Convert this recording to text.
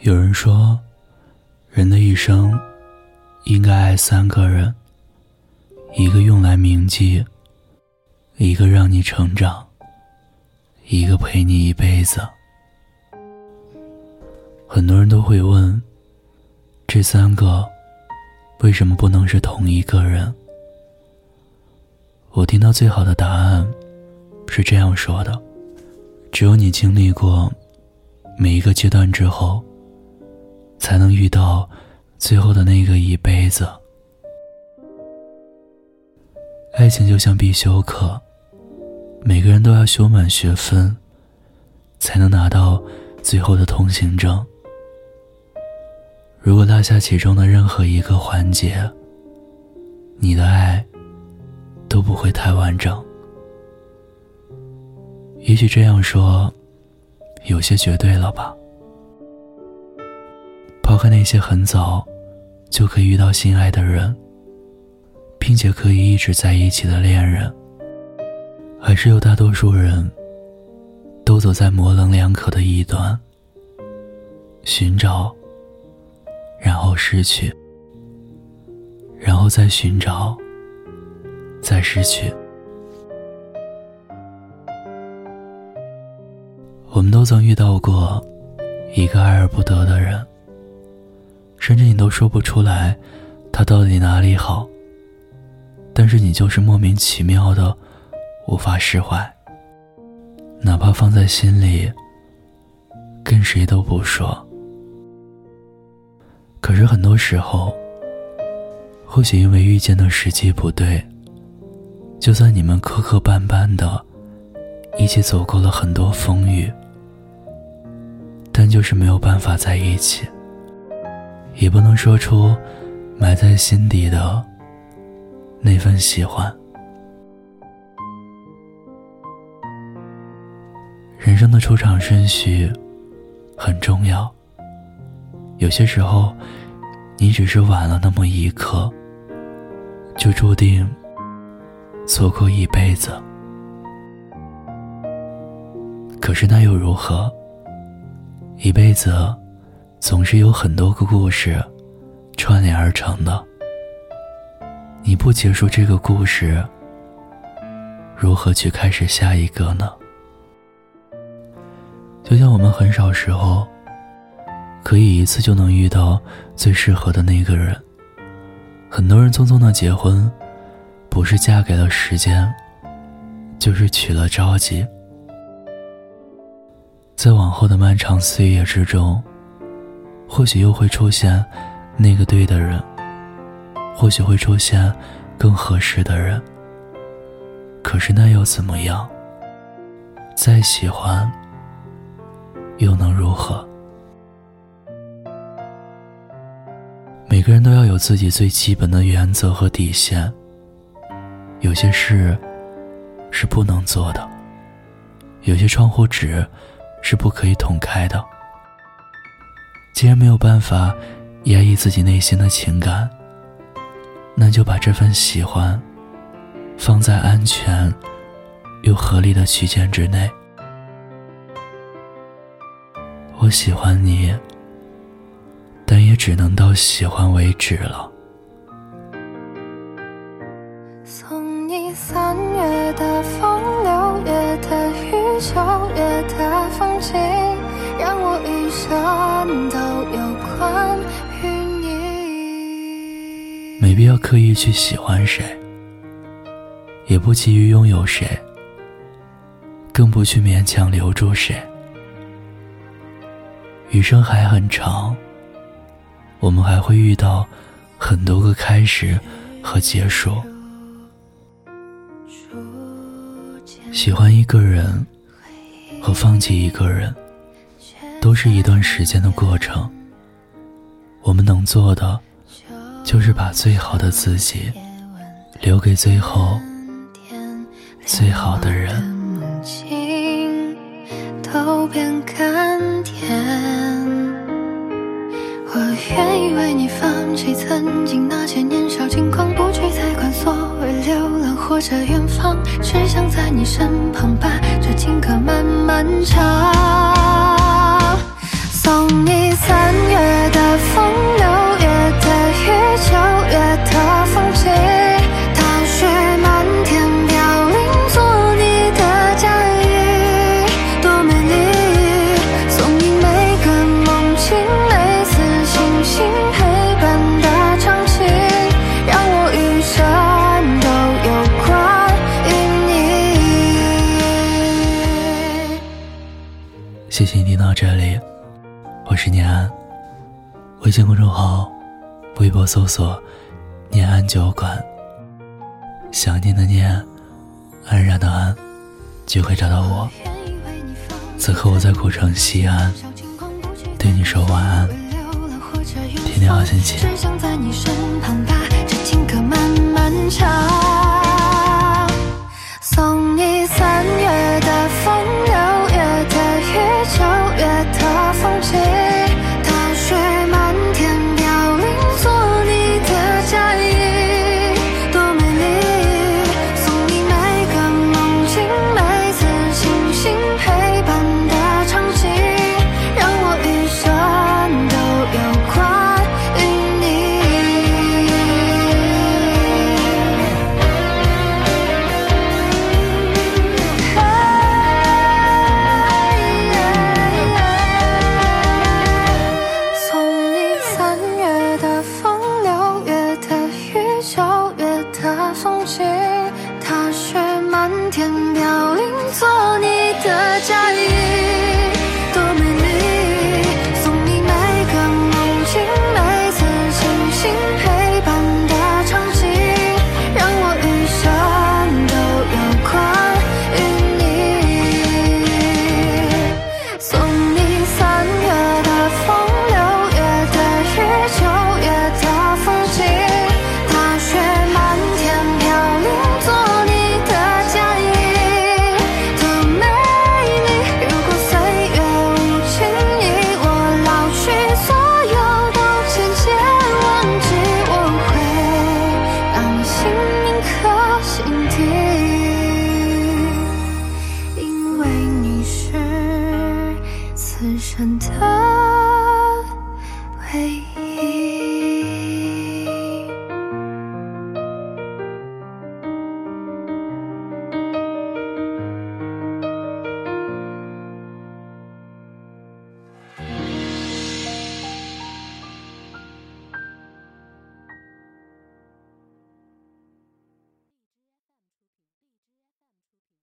有人说，人的一生应该爱三个人：一个用来铭记，一个让你成长，一个陪你一辈子。很多人都会问，这三个为什么不能是同一个人？我听到最好的答案是这样说的：只有你经历过每一个阶段之后。才能遇到最后的那个一辈子。爱情就像必修课，每个人都要修满学分，才能拿到最后的通行证。如果落下其中的任何一个环节，你的爱都不会太完整。也许这样说，有些绝对了吧。抛开那些很早就可以遇到心爱的人，并且可以一直在一起的恋人，还是有大多数人都走在模棱两可的一端，寻找，然后失去，然后再寻找，再失去。我们都曾遇到过一个爱而不得的人。甚至你都说不出来，他到底哪里好。但是你就是莫名其妙的无法释怀，哪怕放在心里，跟谁都不说。可是很多时候，或许因为遇见的时机不对，就算你们磕磕绊绊的，一起走过了很多风雨，但就是没有办法在一起。也不能说出埋在心底的那份喜欢。人生的出场顺序很重要，有些时候你只是晚了那么一刻，就注定错过一辈子。可是那又如何？一辈子。总是有很多个故事串联而成的。你不结束这个故事，如何去开始下一个呢？就像我们很少时候可以一次就能遇到最适合的那个人。很多人匆匆的结婚，不是嫁给了时间，就是娶了着急。在往后的漫长岁月之中。或许又会出现那个对的人，或许会出现更合适的人。可是那又怎么样？再喜欢又能如何？每个人都要有自己最基本的原则和底线。有些事是不能做的，有些窗户纸是不可以捅开的。既然没有办法压抑自己内心的情感，那就把这份喜欢放在安全又合理的区间之内。我喜欢你，但也只能到喜欢为止了。刻意去喜欢谁，也不急于拥有谁，更不去勉强留住谁。余生还很长，我们还会遇到很多个开始和结束。喜欢一个人和放弃一个人，都是一段时间的过程。我们能做的，就是把最好的自己留给最后，最好的人，梦境都变甘甜。我愿意为你放弃曾经那些年少轻狂，不去再管所谓流浪或者远方，只想在你身旁，把这情歌慢慢唱。送你三月的风。谢谢你听到这里，我是念安。微信公众号、微博搜索“念安酒馆”，想念的念，安然的安，就会找到我。此刻我在古城西安，对你说晚安，天天好心情。真的